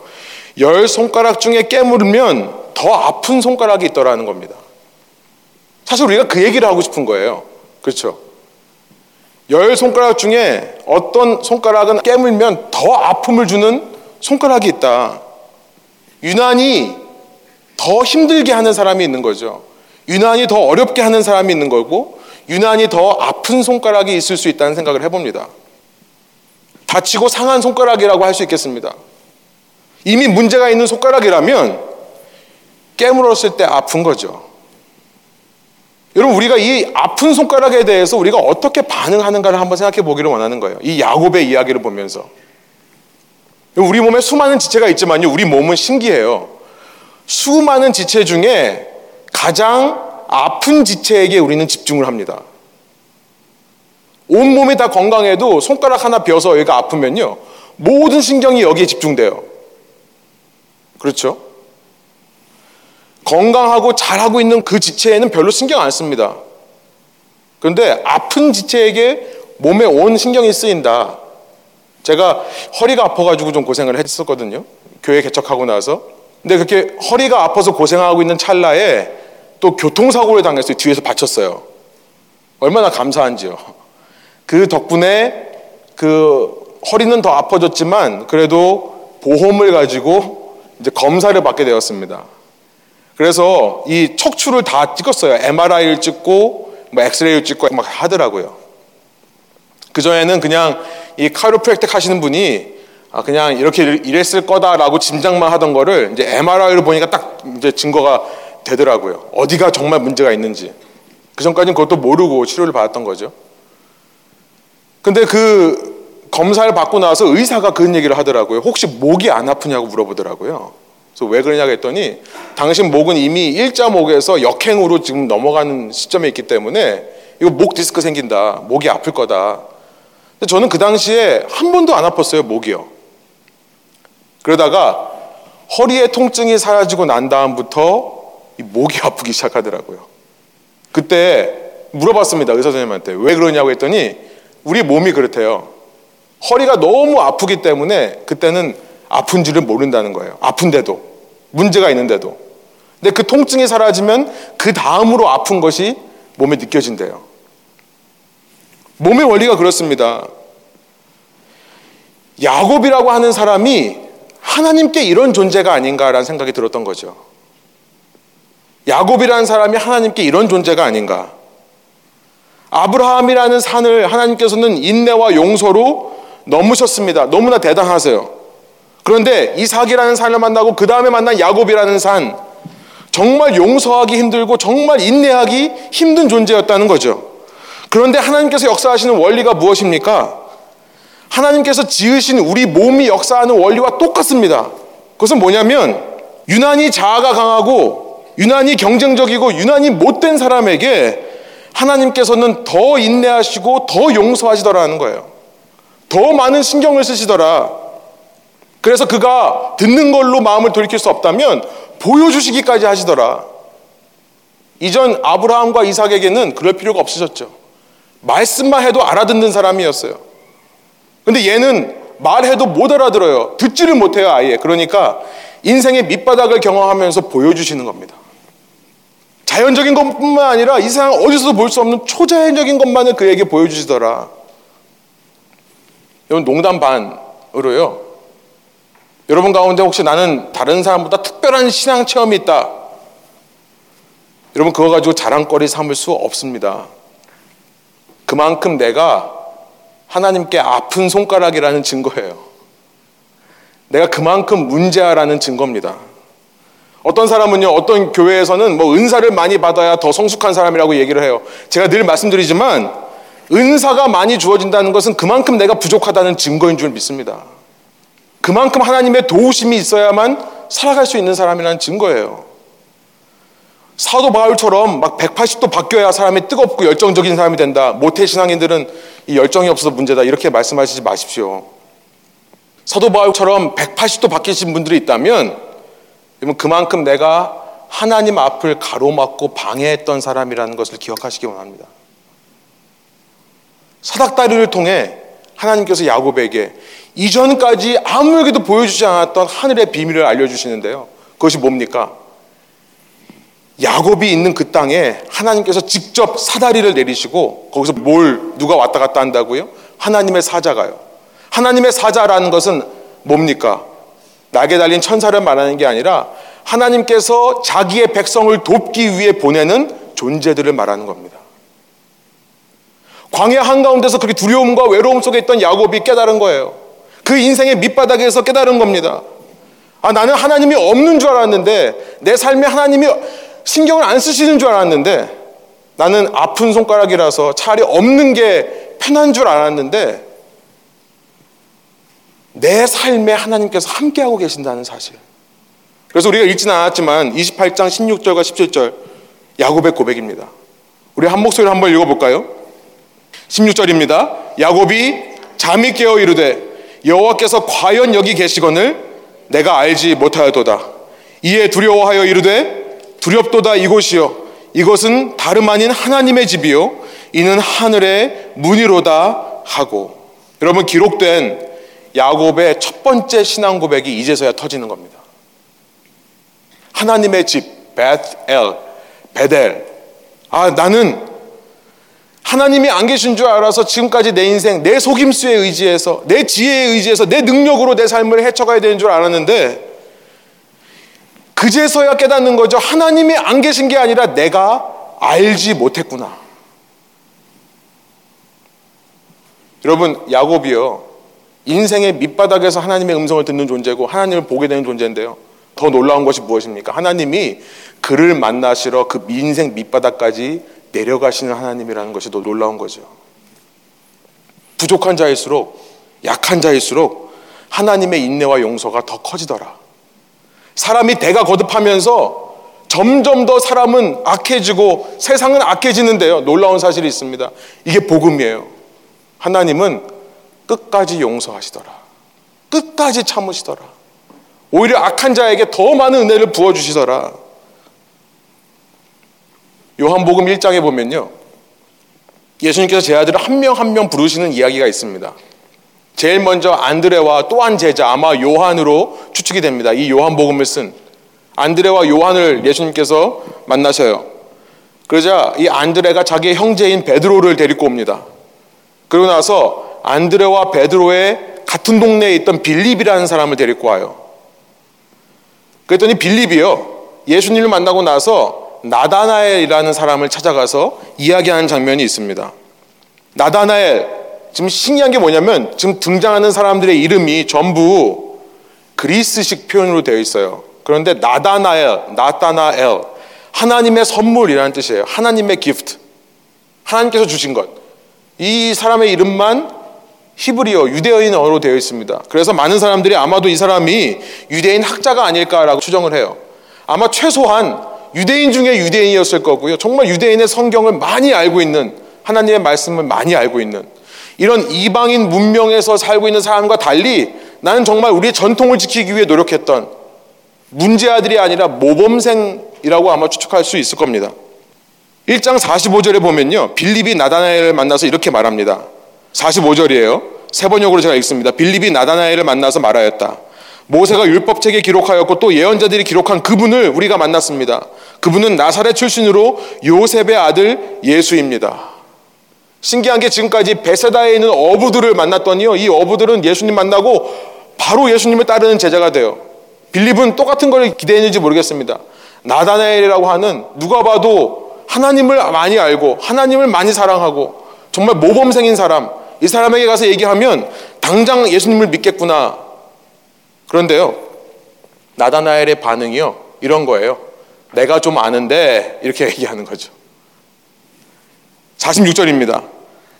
열 손가락 중에 깨물으면 더 아픈 손가락이 있더라는 겁니다. 사실 우리가 그 얘기를 하고 싶은 거예요. 그렇죠? 열 손가락 중에 어떤 손가락은 깨물면 더 아픔을 주는 손가락이 있다. 유난히 더 힘들게 하는 사람이 있는 거죠. 유난히 더 어렵게 하는 사람이 있는 거고, 유난히 더 아픈 손가락이 있을 수 있다는 생각을 해봅니다. 다치고 상한 손가락이라고 할 수 있겠습니다. 이미 문제가 있는 손가락이라면 깨물었을 때 아픈 거죠. 여러분 우리가 이 아픈 손가락에 대해서 우리가 어떻게 반응하는가를 한번 생각해 보기를 원하는 거예요. 이 야곱의 이야기를 보면서. 우리 몸에 수많은 지체가 있지만요. 우리 몸은 신기해요. 수많은 지체 중에 가장 아픈 지체에게 우리는 집중을 합니다. 온 몸이 다 건강해도 손가락 하나 벼서 여기가 아프면요. 모든 신경이 여기에 집중돼요. 그렇죠? 건강하고 잘하고 있는 그 지체에는 별로 신경 안 씁니다. 그런데 아픈 지체에게 몸에 온 신경이 쓰인다. 제가 허리가 아파가지고 좀 고생을 했었거든요. 교회 개척하고 나서. 근데 그렇게 허리가 아파서 고생하고 있는 찰나에 또 교통사고를 당했어요. 뒤에서 받쳤어요. 얼마나 감사한지요. 그 덕분에 그 허리는 더 아파졌지만 그래도 보험을 가지고 이제 검사를 받게 되었습니다. 그래서 이 척추를 다 찍었어요. MRI를 찍고 뭐 엑스레이를 찍고 막 하더라고요. 그 전에는 그냥 이 카이로프랙틱 하시는 분이 아, 그냥 이렇게 이랬을 거다라고 짐작만 하던 거를 이제 MRI를 보니까 딱 이제 증거가 되더라고요. 어디가 정말 문제가 있는지. 그 전까지는 그것도 모르고 치료를 받았던 거죠. 근데 그 검사를 받고 나서 의사가 그런 얘기를 하더라고요. 혹시 목이 안 아프냐고 물어보더라고요. 그래서 왜 그러냐고 했더니 당신 목은 이미 일자 목에서 역행으로 지금 넘어가는 시점에 있기 때문에 이거 목 디스크 생긴다. 목이 아플 거다. 저는 그 당시에 한 번도 안 아팠어요, 목이요. 그러다가 허리의 통증이 사라지고 난 다음부터 목이 아프기 시작하더라고요. 그때 물어봤습니다. 의사 선생님한테. 왜 그러냐고 했더니 우리 몸이 그렇대요. 허리가 너무 아프기 때문에 그때는 아픈지를 모른다는 거예요. 아픈데도. 문제가 있는데도. 근데 그 통증이 사라지면 그 다음으로 아픈 것이 몸에 느껴진대요. 몸의 원리가 그렇습니다. 야곱이라고 하는 사람이 하나님께 이런 존재가 아닌가라는 생각이 들었던 거죠. 야곱이라는 사람이 하나님께 이런 존재가 아닌가. 아브라함이라는 산을 하나님께서는 인내와 용서로 넘으셨습니다. 너무나 대단하세요. 그런데 이삭이라는 산을 만나고 그 다음에 만난 야곱이라는 산, 정말 용서하기 힘들고 정말 인내하기 힘든 존재였다는 거죠. 그런데 하나님께서 역사하시는 원리가 무엇입니까? 하나님께서 지으신 우리 몸이 역사하는 원리와 똑같습니다. 그것은 뭐냐면 유난히 자아가 강하고 유난히 경쟁적이고 유난히 못된 사람에게 하나님께서는 더 인내하시고 더 용서하시더라는 거예요. 더 많은 신경을 쓰시더라. 그래서 그가 듣는 걸로 마음을 돌이킬 수 없다면 보여주시기까지 하시더라. 이전 아브라함과 이삭에게는 그럴 필요가 없으셨죠. 말씀만 해도 알아듣는 사람이었어요. 근데 얘는 말해도 못 알아들어요. 듣지를 못해요, 아예. 그러니까 인생의 밑바닥을 경험하면서 보여주시는 겁니다. 자연적인 것뿐만 아니라 이 세상 어디서도 볼 수 없는 초자연적인 것만을 그에게 보여주시더라. 여러분, 농담 반으로요. 여러분 가운데 혹시 나는 다른 사람보다 특별한 신앙 체험이 있다. 여러분, 그거 가지고 자랑거리 삼을 수 없습니다. 그만큼 내가 하나님께 아픈 손가락이라는 증거예요. 내가 그만큼 문제아라는 증거입니다. 어떤 사람은요, 어떤 교회에서는 뭐 은사를 많이 받아야 더 성숙한 사람이라고 얘기를 해요. 제가 늘 말씀드리지만 은사가 많이 주어진다는 것은 그만큼 내가 부족하다는 증거인 줄 믿습니다. 그만큼 하나님의 도우심이 있어야만 살아갈 수 있는 사람이라는 증거예요. 사도 바울처럼 막 180도 바뀌어야 사람이 뜨겁고 열정적인 사람이 된다. 모태 신앙인들은 이 열정이 없어서 문제다. 이렇게 말씀하시지 마십시오. 사도 바울처럼 180도 바뀌신 분들이 있다면 그만큼 내가 하나님 앞을 가로막고 방해했던 사람이라는 것을 기억하시기 원합니다. 사닥다리를 통해 하나님께서 야곱에게 이전까지 아무에게도 보여주지 않았던 하늘의 비밀을 알려주시는데요. 그것이 뭡니까? 야곱이 있는 그 땅에 하나님께서 직접 사다리를 내리시고 거기서 뭘 누가 왔다 갔다 한다고요? 하나님의 사자가요. 하나님의 사자라는 것은 뭡니까? 낙에 달린 천사를 말하는 게 아니라 하나님께서 자기의 백성을 돕기 위해 보내는 존재들을 말하는 겁니다. 광야 한가운데서 그렇게 두려움과 외로움 속에 있던 야곱이 깨달은 거예요. 그 인생의 밑바닥에서 깨달은 겁니다. 아, 나는 하나님이 없는 줄 알았는데 내 삶에 하나님이 신경을 안 쓰시는 줄 알았는데 나는 아픈 손가락이라서 차라리 없는 게 편한 줄 알았는데 내 삶에 하나님께서 함께하고 계신다는 사실. 그래서 우리가 읽지는 않았지만 28장 16절과 17절 야곱의 고백입니다. 우리 한 목소리로 한번 읽어볼까요? 16절입니다. 야곱이 잠이 깨어 이르되 여호와께서 과연 여기 계시거늘 내가 알지 못하였도다. 이에 두려워하여 이르되 두렵도다 이곳이요. 이것은 다름 아닌 하나님의 집이요. 이는 하늘의 문이로다 하고. 여러분 기록된 야곱의 첫 번째 신앙 고백이 이제서야 터지는 겁니다. 하나님의 집 베트엘 베델. 아 나는 하나님이 안 계신 줄 알아서 지금까지 내 인생 내 속임수에 의지해서 내 지혜에 의지해서 내 능력으로 내 삶을 헤쳐가야 되는 줄 알았는데 그제서야 깨닫는 거죠. 하나님이 안 계신 게 아니라 내가 알지 못했구나. 여러분, 야곱이요. 인생의 밑바닥에서 하나님의 음성을 듣는 존재고 하나님을 보게 되는 존재인데요. 더 놀라운 것이 무엇입니까? 하나님이 그를 만나시러 그 인생 밑바닥까지 내려가시는 하나님이라는 것이 더 놀라운 거죠. 부족한 자일수록 약한 자일수록 하나님의 인내와 용서가 더 커지더라. 사람이 대가 거듭하면서 점점 더 사람은 악해지고 세상은 악해지는데요. 놀라운 사실이 있습니다. 이게 복음이에요. 하나님은 끝까지 용서하시더라. 끝까지 참으시더라. 오히려 악한 자에게 더 많은 은혜를 부어주시더라. 요한복음 1장에 보면요. 예수님께서 제 아들을 한 명 한 명 부르시는 이야기가 있습니다. 제일 먼저 안드레와 또한 제자, 아마 요한으로 추측이 됩니다. 이 요한복음을 쓴 안드레와 요한을 예수님께서 만나셔요. 그러자 이 안드레가 자기의 형제인 베드로를 데리고 옵니다. 그러고 나서 안드레와 베드로의 같은 동네에 있던 빌립이라는 사람을 데리고 와요. 그랬더니 빌립이요. 예수님을 만나고 나서 나다나엘이라는 사람을 찾아가서 이야기하는 장면이 있습니다. 나다나엘, 지금 신기한 게 뭐냐면 지금 등장하는 사람들의 이름이 전부 그리스식 표현으로 되어 있어요. 그런데 나다나엘, 나타나엘, 하나님의 선물이라는 뜻이에요. 하나님의 기프트. 하나님께서 주신 것. 이 사람의 이름만 히브리어, 유대인 어로 되어 있습니다. 그래서 많은 사람들이 아마도 이 사람이 유대인 학자가 아닐까라고 추정을 해요. 아마 최소한 유대인 중에 유대인이었을 거고요. 정말 유대인의 성경을 많이 알고 있는 하나님의 말씀을 많이 알고 있는 이런 이방인 문명에서 살고 있는 사람과 달리 나는 정말 우리의 전통을 지키기 위해 노력했던 문제아들이 아니라 모범생이라고 아마 추측할 수 있을 겁니다. 1장 45절에 보면요. 빌립이 나다나엘을 만나서 이렇게 말합니다. 45절이에요. 세 번역으로 제가 읽습니다. 빌립이 나다나엘을 만나서 말하였다. 모세가 율법책에 기록하였고 또 예언자들이 기록한 그분을 우리가 만났습니다. 그분은 나사렛 출신으로 요셉의 아들 예수입니다. 신기한 게 지금까지 베세다에 있는 어부들을 만났더니요. 이 어부들은 예수님 만나고 바로 예수님을 따르는 제자가 돼요. 빌립은 똑같은 걸 기대했는지 모르겠습니다. 나다나엘이라고 하는 누가 봐도 하나님을 많이 알고 하나님을 많이 사랑하고 정말 모범생인 사람 이 사람에게 가서 얘기하면 당장 예수님을 믿겠구나. 그런데요. 나다나엘의 반응이요. 이런 거예요. 내가 좀 아는데 이렇게 얘기하는 거죠. 46절입니다.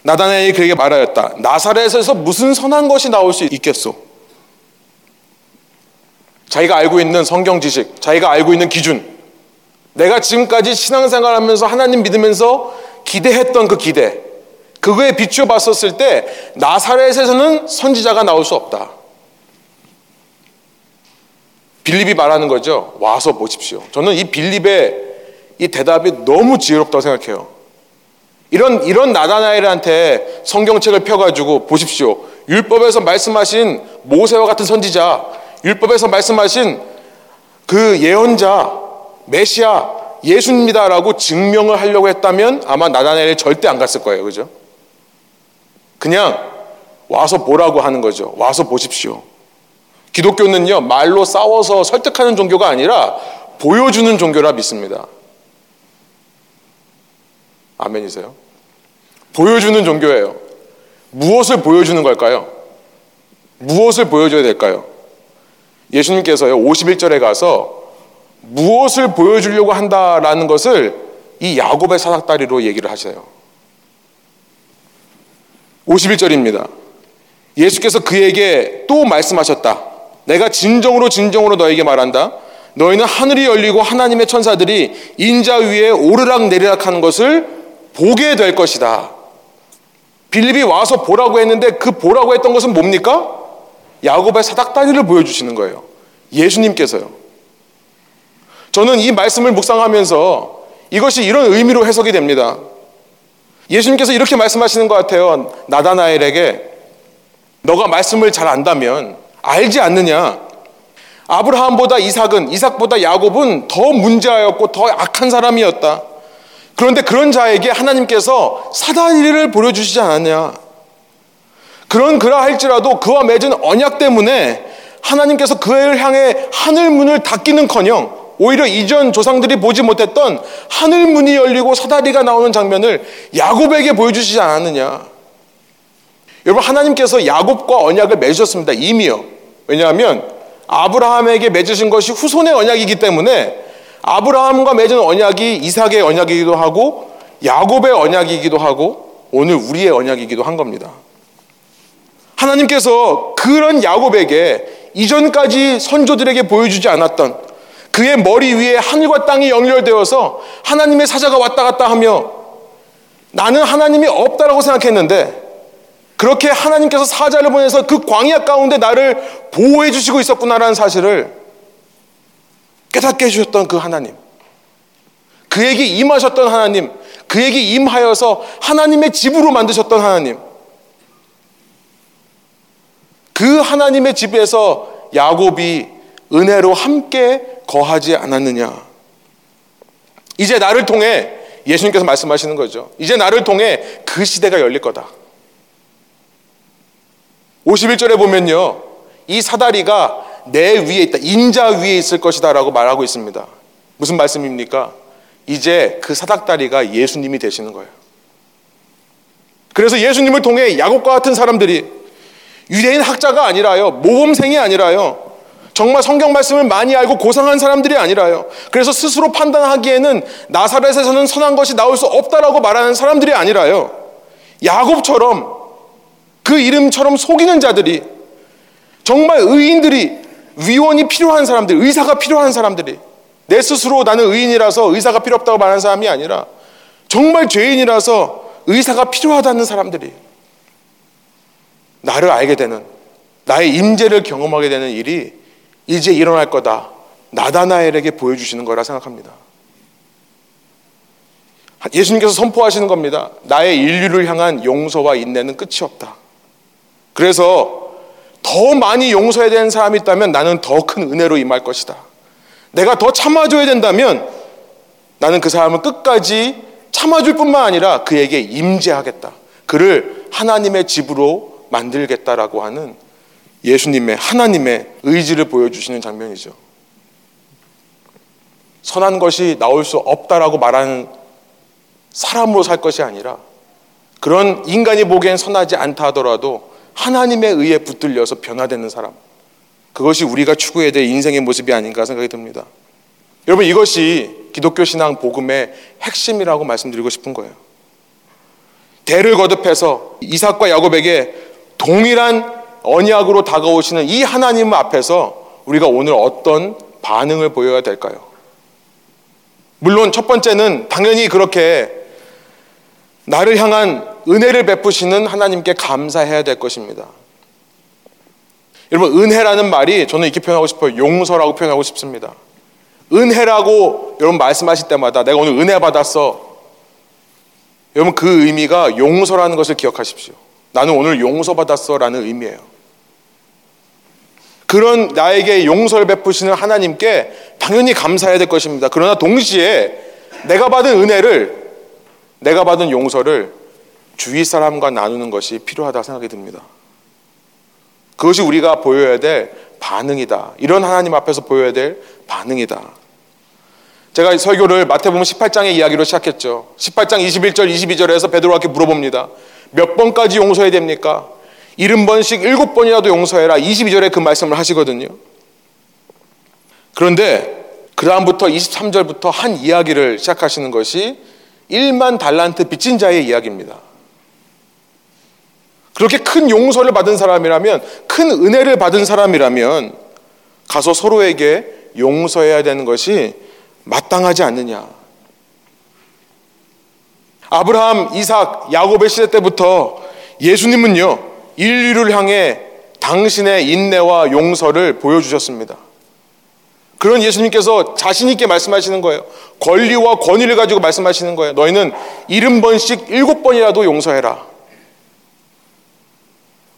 나다나엘이 그에게 말하였다. 나사렛에서 무슨 선한 것이 나올 수 있겠소? 자기가 알고 있는 성경 지식, 자기가 알고 있는 기준, 내가 지금까지 신앙생활 하면서 하나님 믿으면서 기대했던 그 기대, 그거에 비추어 봤었을 때 나사렛에서는 선지자가 나올 수 없다. 빌립이 말하는 거죠. 와서 보십시오. 저는 이 빌립의 이 대답이 너무 지혜롭다고 생각해요. 이런 이런 나다나엘한테 성경책을 펴가지고 보십시오. 율법에서 말씀하신 모세와 같은 선지자, 율법에서 말씀하신 그 예언자, 메시아, 예수입니다라고 증명을 하려고 했다면 아마 나다나엘이 절대 안 갔을 거예요. 그죠? 그냥 와서 보라고 하는 거죠. 와서 보십시오. 기독교는요, 말로 싸워서 설득하는 종교가 아니라 보여주는 종교라 믿습니다. 아멘이세요? 보여주는 종교예요. 무엇을 보여주는 걸까요? 무엇을 보여줘야 될까요? 예수님께서요, 51절에 가서 무엇을 보여주려고 한다라는 것을 이 야곱의 사닥다리로 얘기를 하셔요. 51절입니다. 예수께서 그에게 또 말씀하셨다. 내가 진정으로 진정으로 너에게 말한다. 너희는 하늘이 열리고 하나님의 천사들이 인자 위에 오르락 내리락 하는 것을 보게 될 것이다. 빌립이 와서 보라고 했는데 그 보라고 했던 것은 뭡니까? 야곱의 사닥다리를 보여주시는 거예요. 예수님께서요. 저는 이 말씀을 묵상하면서 이것이 이런 의미로 해석이 됩니다. 예수님께서 이렇게 말씀하시는 것 같아요. 나다나엘에게 너가 말씀을 잘 안다면 알지 않느냐? 아브라함보다 이삭은 이삭보다 야곱은 더 문제하였고 더 악한 사람이었다. 그런데 그런 자에게 하나님께서 사다리를 보여주시지 않았냐? 그런 그러할지라도 그와 맺은 언약 때문에 하나님께서 그를 향해 하늘 문을 닫기는 커녕 오히려 이전 조상들이 보지 못했던 하늘 문이 열리고 사다리가 나오는 장면을 야곱에게 보여주시지 않았느냐? 여러분 하나님께서 야곱과 언약을 맺으셨습니다. 이미요. 왜냐하면 아브라함에게 맺으신 것이 후손의 언약이기 때문에 아브라함과 맺은 언약이 이삭의 언약이기도 하고 야곱의 언약이기도 하고 오늘 우리의 언약이기도 한 겁니다. 하나님께서 그런 야곱에게 이전까지 선조들에게 보여주지 않았던 그의 머리 위에 하늘과 땅이 연결되어서 하나님의 사자가 왔다 갔다 하며 나는 하나님이 없다라고 생각했는데 그렇게 하나님께서 사자를 보내서 그 광야 가운데 나를 보호해 주시고 있었구나라는 사실을 깨닫게 해주셨던 그 하나님. 그에게 임하셨던 하나님. 그에게 임하여서 하나님의 집으로 만드셨던 하나님. 그 하나님의 집에서 야곱이 은혜로 함께 거하지 않았느냐. 이제 나를 통해 예수님께서 말씀하시는 거죠. 이제 나를 통해 그 시대가 열릴 거다. 51절에 보면요. 이 사다리가 내 위에 있다. 인자 위에 있을 것이다. 라고 말하고 있습니다. 무슨 말씀입니까? 이제 그 사닥다리가 예수님이 되시는 거예요. 그래서 예수님을 통해 야곱과 같은 사람들이 유대인 학자가 아니라요. 모범생이 아니라요. 정말 성경 말씀을 많이 알고 고상한 사람들이 아니라요. 그래서 스스로 판단하기에는 나사렛에서는 선한 것이 나올 수 없다라고 말하는 사람들이 아니라요. 야곱처럼 그 이름처럼 속이는 자들이 정말 의인들이 위원이 필요한 사람들, 의사가 필요한 사람들이 내 스스로 나는 의인이라서 의사가 필요 없다고 말하는 사람이 아니라 정말 죄인이라서 의사가 필요하다는 사람들이 나를 알게 되는 나의 임재를 경험하게 되는 일이 이제 일어날 거다. 나다나엘에게 보여주시는 거라 생각합니다. 예수님께서 선포하시는 겁니다. 나의 인류를 향한 용서와 인내는 끝이 없다. 그래서 더 많이 용서해야 되는 사람이 있다면 나는 더 큰 은혜로 임할 것이다. 내가 더 참아줘야 된다면 나는 그 사람을 끝까지 참아줄 뿐만 아니라 그에게 임재하겠다. 그를 하나님의 집으로 만들겠다라고 하는 예수님의 하나님의 의지를 보여주시는 장면이죠. 선한 것이 나올 수 없다라고 말하는 사람으로 살 것이 아니라 그런 인간이 보기엔 선하지 않다 하더라도 하나님에 의해 붙들려서 변화되는 사람. 그것이 우리가 추구해야 될 인생의 모습이 아닌가 생각이 듭니다. 여러분 이것이 기독교 신앙 복음의 핵심이라고 말씀드리고 싶은 거예요. 대를 거듭해서 이삭과 야곱에게 동일한 언약으로 다가오시는 이 하나님 앞에서 우리가 오늘 어떤 반응을 보여야 될까요? 물론 첫 번째는 당연히 그렇게 나를 향한 은혜를 베푸시는 하나님께 감사해야 될 것입니다. 여러분, 은혜라는 말이 저는 이렇게 표현하고 싶어요. 용서라고 표현하고 싶습니다. 은혜라고 여러분 말씀하실 때마다 내가 오늘 은혜 받았어. 여러분, 그 의미가 용서라는 것을 기억하십시오. 나는 오늘 용서받았어 라는 의미예요. 그런 나에게 용서를 베푸시는 하나님께 당연히 감사해야 될 것입니다. 그러나 동시에 내가 받은 은혜를, 내가 받은 용서를 주위 사람과 나누는 것이 필요하다 생각이 듭니다. 그것이 우리가 보여야 될 반응이다. 이런 하나님 앞에서 보여야 될 반응이다. 제가 설교를 마태복음 18장의 이야기로 시작했죠. 18장 21절, 22절에서 베드로한테 물어봅니다. 몇 번까지 용서해야 됩니까? 70번씩 7번이라도 용서해라. 22절에 그 말씀을 하시거든요. 그런데 그 다음부터 23절부터 한 이야기를 시작하시는 것이 1만 달란트 빚진 자의 이야기입니다. 그렇게 큰 용서를 받은 사람이라면, 큰 은혜를 받은 사람이라면, 가서 서로에게 용서해야 되는 것이 마땅하지 않느냐. 아브라함, 이삭, 야곱의 시대 때부터 예수님은요, 인류를 향해 당신의 인내와 용서를 보여주셨습니다. 그런 예수님께서 자신있게 말씀하시는 거예요. 권리와 권위를 가지고 말씀하시는 거예요. 너희는 일흔 번씩 일곱 번이라도 용서해라.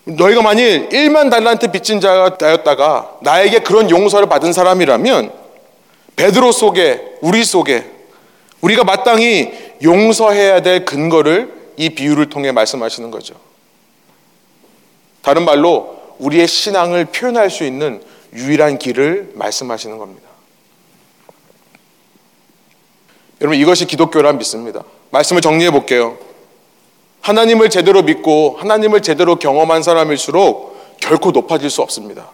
너희가 만일 1만 달란트 빚진 자였다가 나에게 그런 용서를 받은 사람이라면 베드로 속에 우리 속에 우리가 마땅히 용서해야 될 근거를 이 비유를 통해 말씀하시는 거죠. 다른 말로 우리의 신앙을 표현할 수 있는 유일한 길을 말씀하시는 겁니다. 여러분 이것이 기독교란 믿습니다. 말씀을 정리해 볼게요. 하나님을 제대로 믿고 하나님을 제대로 경험한 사람일수록 결코 높아질 수 없습니다.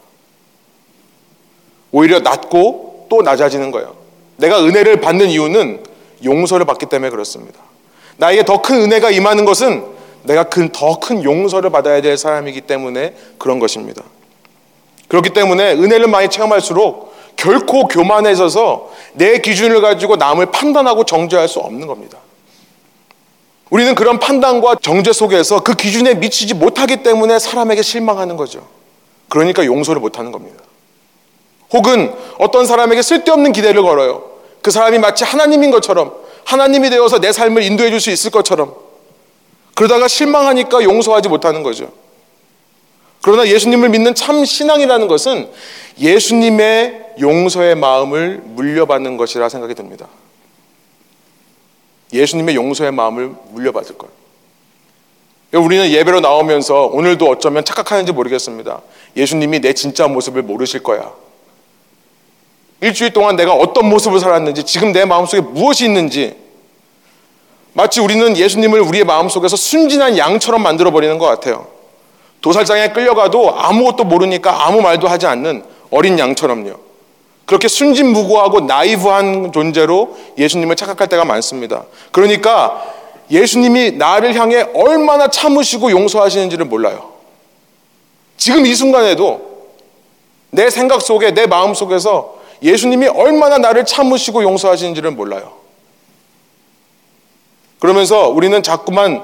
오히려 낮고 또 낮아지는 거예요. 내가 은혜를 받는 이유는 용서를 받기 때문에 그렇습니다. 나에게 더 큰 은혜가 임하는 것은 내가 더 큰 용서를 받아야 될 사람이기 때문에 그런 것입니다. 그렇기 때문에 은혜를 많이 체험할수록 결코 교만해져서 내 기준을 가지고 남을 판단하고 정죄할 수 없는 겁니다. 우리는 그런 판단과 정죄 속에서 그 기준에 미치지 못하기 때문에 사람에게 실망하는 거죠. 그러니까 용서를 못하는 겁니다. 혹은 어떤 사람에게 쓸데없는 기대를 걸어요. 그 사람이 마치 하나님인 것처럼 하나님이 되어서 내 삶을 인도해 줄 수 있을 것처럼 그러다가 실망하니까 용서하지 못하는 거죠. 그러나 예수님을 믿는 참 신앙이라는 것은 예수님의 용서의 마음을 물려받는 것이라 생각이 듭니다. 예수님의 용서의 마음을 물려받을 거예요. 우리는 예배로 나오면서 오늘도 어쩌면 착각하는지 모르겠습니다. 예수님이 내 진짜 모습을 모르실 거야. 일주일 동안 내가 어떤 모습을 살았는지, 지금 내 마음속에 무엇이 있는지, 마치 우리는 예수님을 우리의 마음속에서 순진한 양처럼 만들어버리는 것 같아요. 도살장에 끌려가도 아무것도 모르니까 아무 말도 하지 않는 어린 양처럼요. 그렇게 순진무구하고 나이브한 존재로 예수님을 착각할 때가 많습니다. 그러니까 예수님이 나를 향해 얼마나 참으시고 용서하시는지를 몰라요. 지금 이 순간에도 내 생각 속에, 내 마음 속에서 예수님이 얼마나 나를 참으시고 용서하시는지를 몰라요. 그러면서 우리는 자꾸만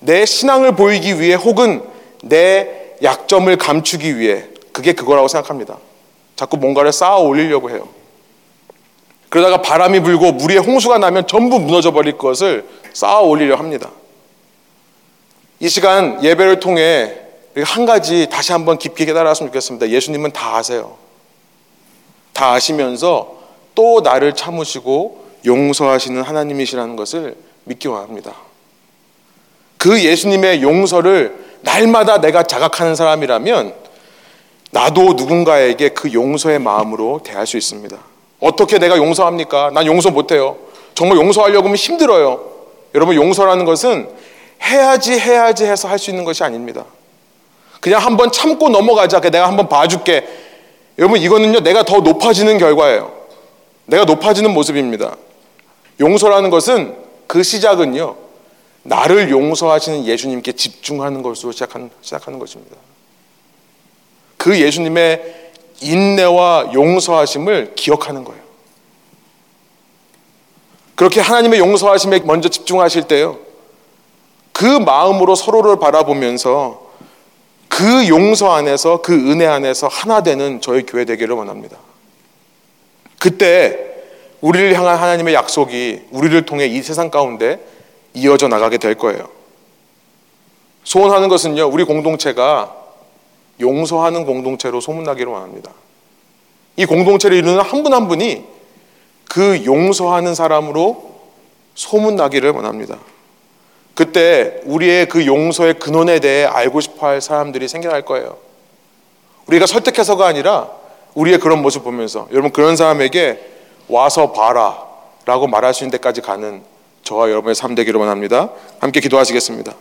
내 신앙을 보이기 위해 혹은 내 약점을 감추기 위해 그게 그거라고 생각합니다. 자꾸 뭔가를 쌓아 올리려고 해요. 그러다가 바람이 불고 물에 홍수가 나면 전부 무너져 버릴 것을 쌓아 올리려 합니다. 이 시간 예배를 통해 한 가지 다시 한번 깊이 깨달았으면 좋겠습니다. 예수님은 다 아세요. 다 아시면서 또 나를 참으시고 용서하시는 하나님이시라는 것을 믿기 원합니다. 그 예수님의 용서를 날마다 내가 자각하는 사람이라면 나도 누군가에게 그 용서의 마음으로 대할 수 있습니다. 어떻게 내가 용서합니까? 난 용서 못해요. 정말 용서하려고 하면 힘들어요. 여러분, 용서라는 것은 해야지, 해야지 해서 할 수 있는 것이 아닙니다. 그냥 한번 참고 넘어가자. 내가 한번 봐줄게. 여러분, 이거는요, 내가 더 높아지는 결과예요. 내가 높아지는 모습입니다. 용서라는 것은 그 시작은요, 나를 용서하시는 예수님께 집중하는 것으로 시작하는, 시작하는 것입니다. 그 예수님의 인내와 용서하심을 기억하는 거예요. 그렇게 하나님의 용서하심에 먼저 집중하실 때요. 그 마음으로 서로를 바라보면서 그 용서 안에서 그 은혜 안에서 하나 되는 저희 교회 되기를 원합니다. 그때 우리를 향한 하나님의 약속이 우리를 통해 이 세상 가운데 이어져 나가게 될 거예요. 소원하는 것은요, 우리 공동체가 용서하는 공동체로 소문나기를 원합니다. 이 공동체를 이루는 한 분한 한 분이 그 용서하는 사람으로 소문나기를 원합니다. 그때 우리의 그 용서의 근원에 대해 알고 싶어 할 사람들이 생겨날 거예요. 우리가 설득해서가 아니라 우리의 그런 모습 보면서 여러분 그런 사람에게 와서 봐라 라고 말할 수 있는 데까지 가는 저와 여러분의 삶 되기를 원합니다. 함께 기도하시겠습니다.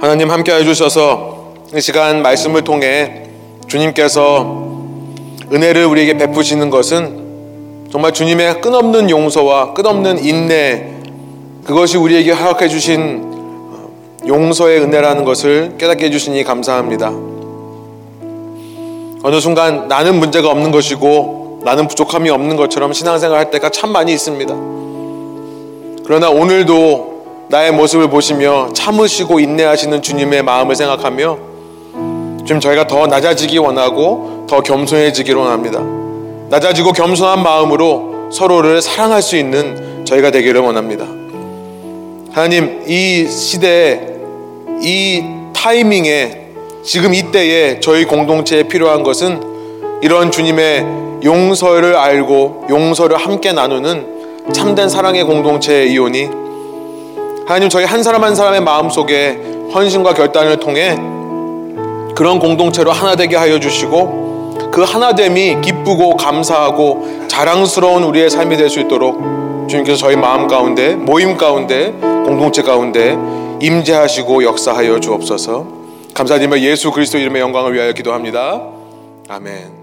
하나님 함께 해주셔서 이 시간 말씀을 통해 주님께서 은혜를 우리에게 베푸시는 것은 정말 주님의 끝없는 용서와 끝없는 인내 그것이 우리에게 허락해 주신 용서의 은혜라는 것을 깨닫게 해주시니 감사합니다. 어느 순간 나는 문제가 없는 것이고 나는 부족함이 없는 것처럼 신앙생활 할 때가 참 많이 있습니다. 그러나 오늘도 나의 모습을 보시며 참으시고 인내하시는 주님의 마음을 생각하며 좀 저희가 더 낮아지기 원하고 더 겸손해지기를 원합니다. 낮아지고 겸손한 마음으로 서로를 사랑할 수 있는 저희가 되기를 원합니다. 하나님, 이 시대에 이 타이밍에 지금 이때에 저희 공동체에 필요한 것은 이런 주님의 용서를 알고 용서를 함께 나누는 참된 사랑의 공동체의 이혼이 하나님 저희 한 사람 한 사람의 마음 속에 헌신과 결단을 통해 그런 공동체로 하나 되게 하여 주시고 그 하나됨이 기쁘고 감사하고 자랑스러운 우리의 삶이 될 수 있도록 주님께서 저희 마음 가운데 모임 가운데 공동체 가운데 임재하시고 역사하여 주옵소서. 감사드리며 예수 그리스도 이름의 영광을 위하여 기도합니다. 아멘.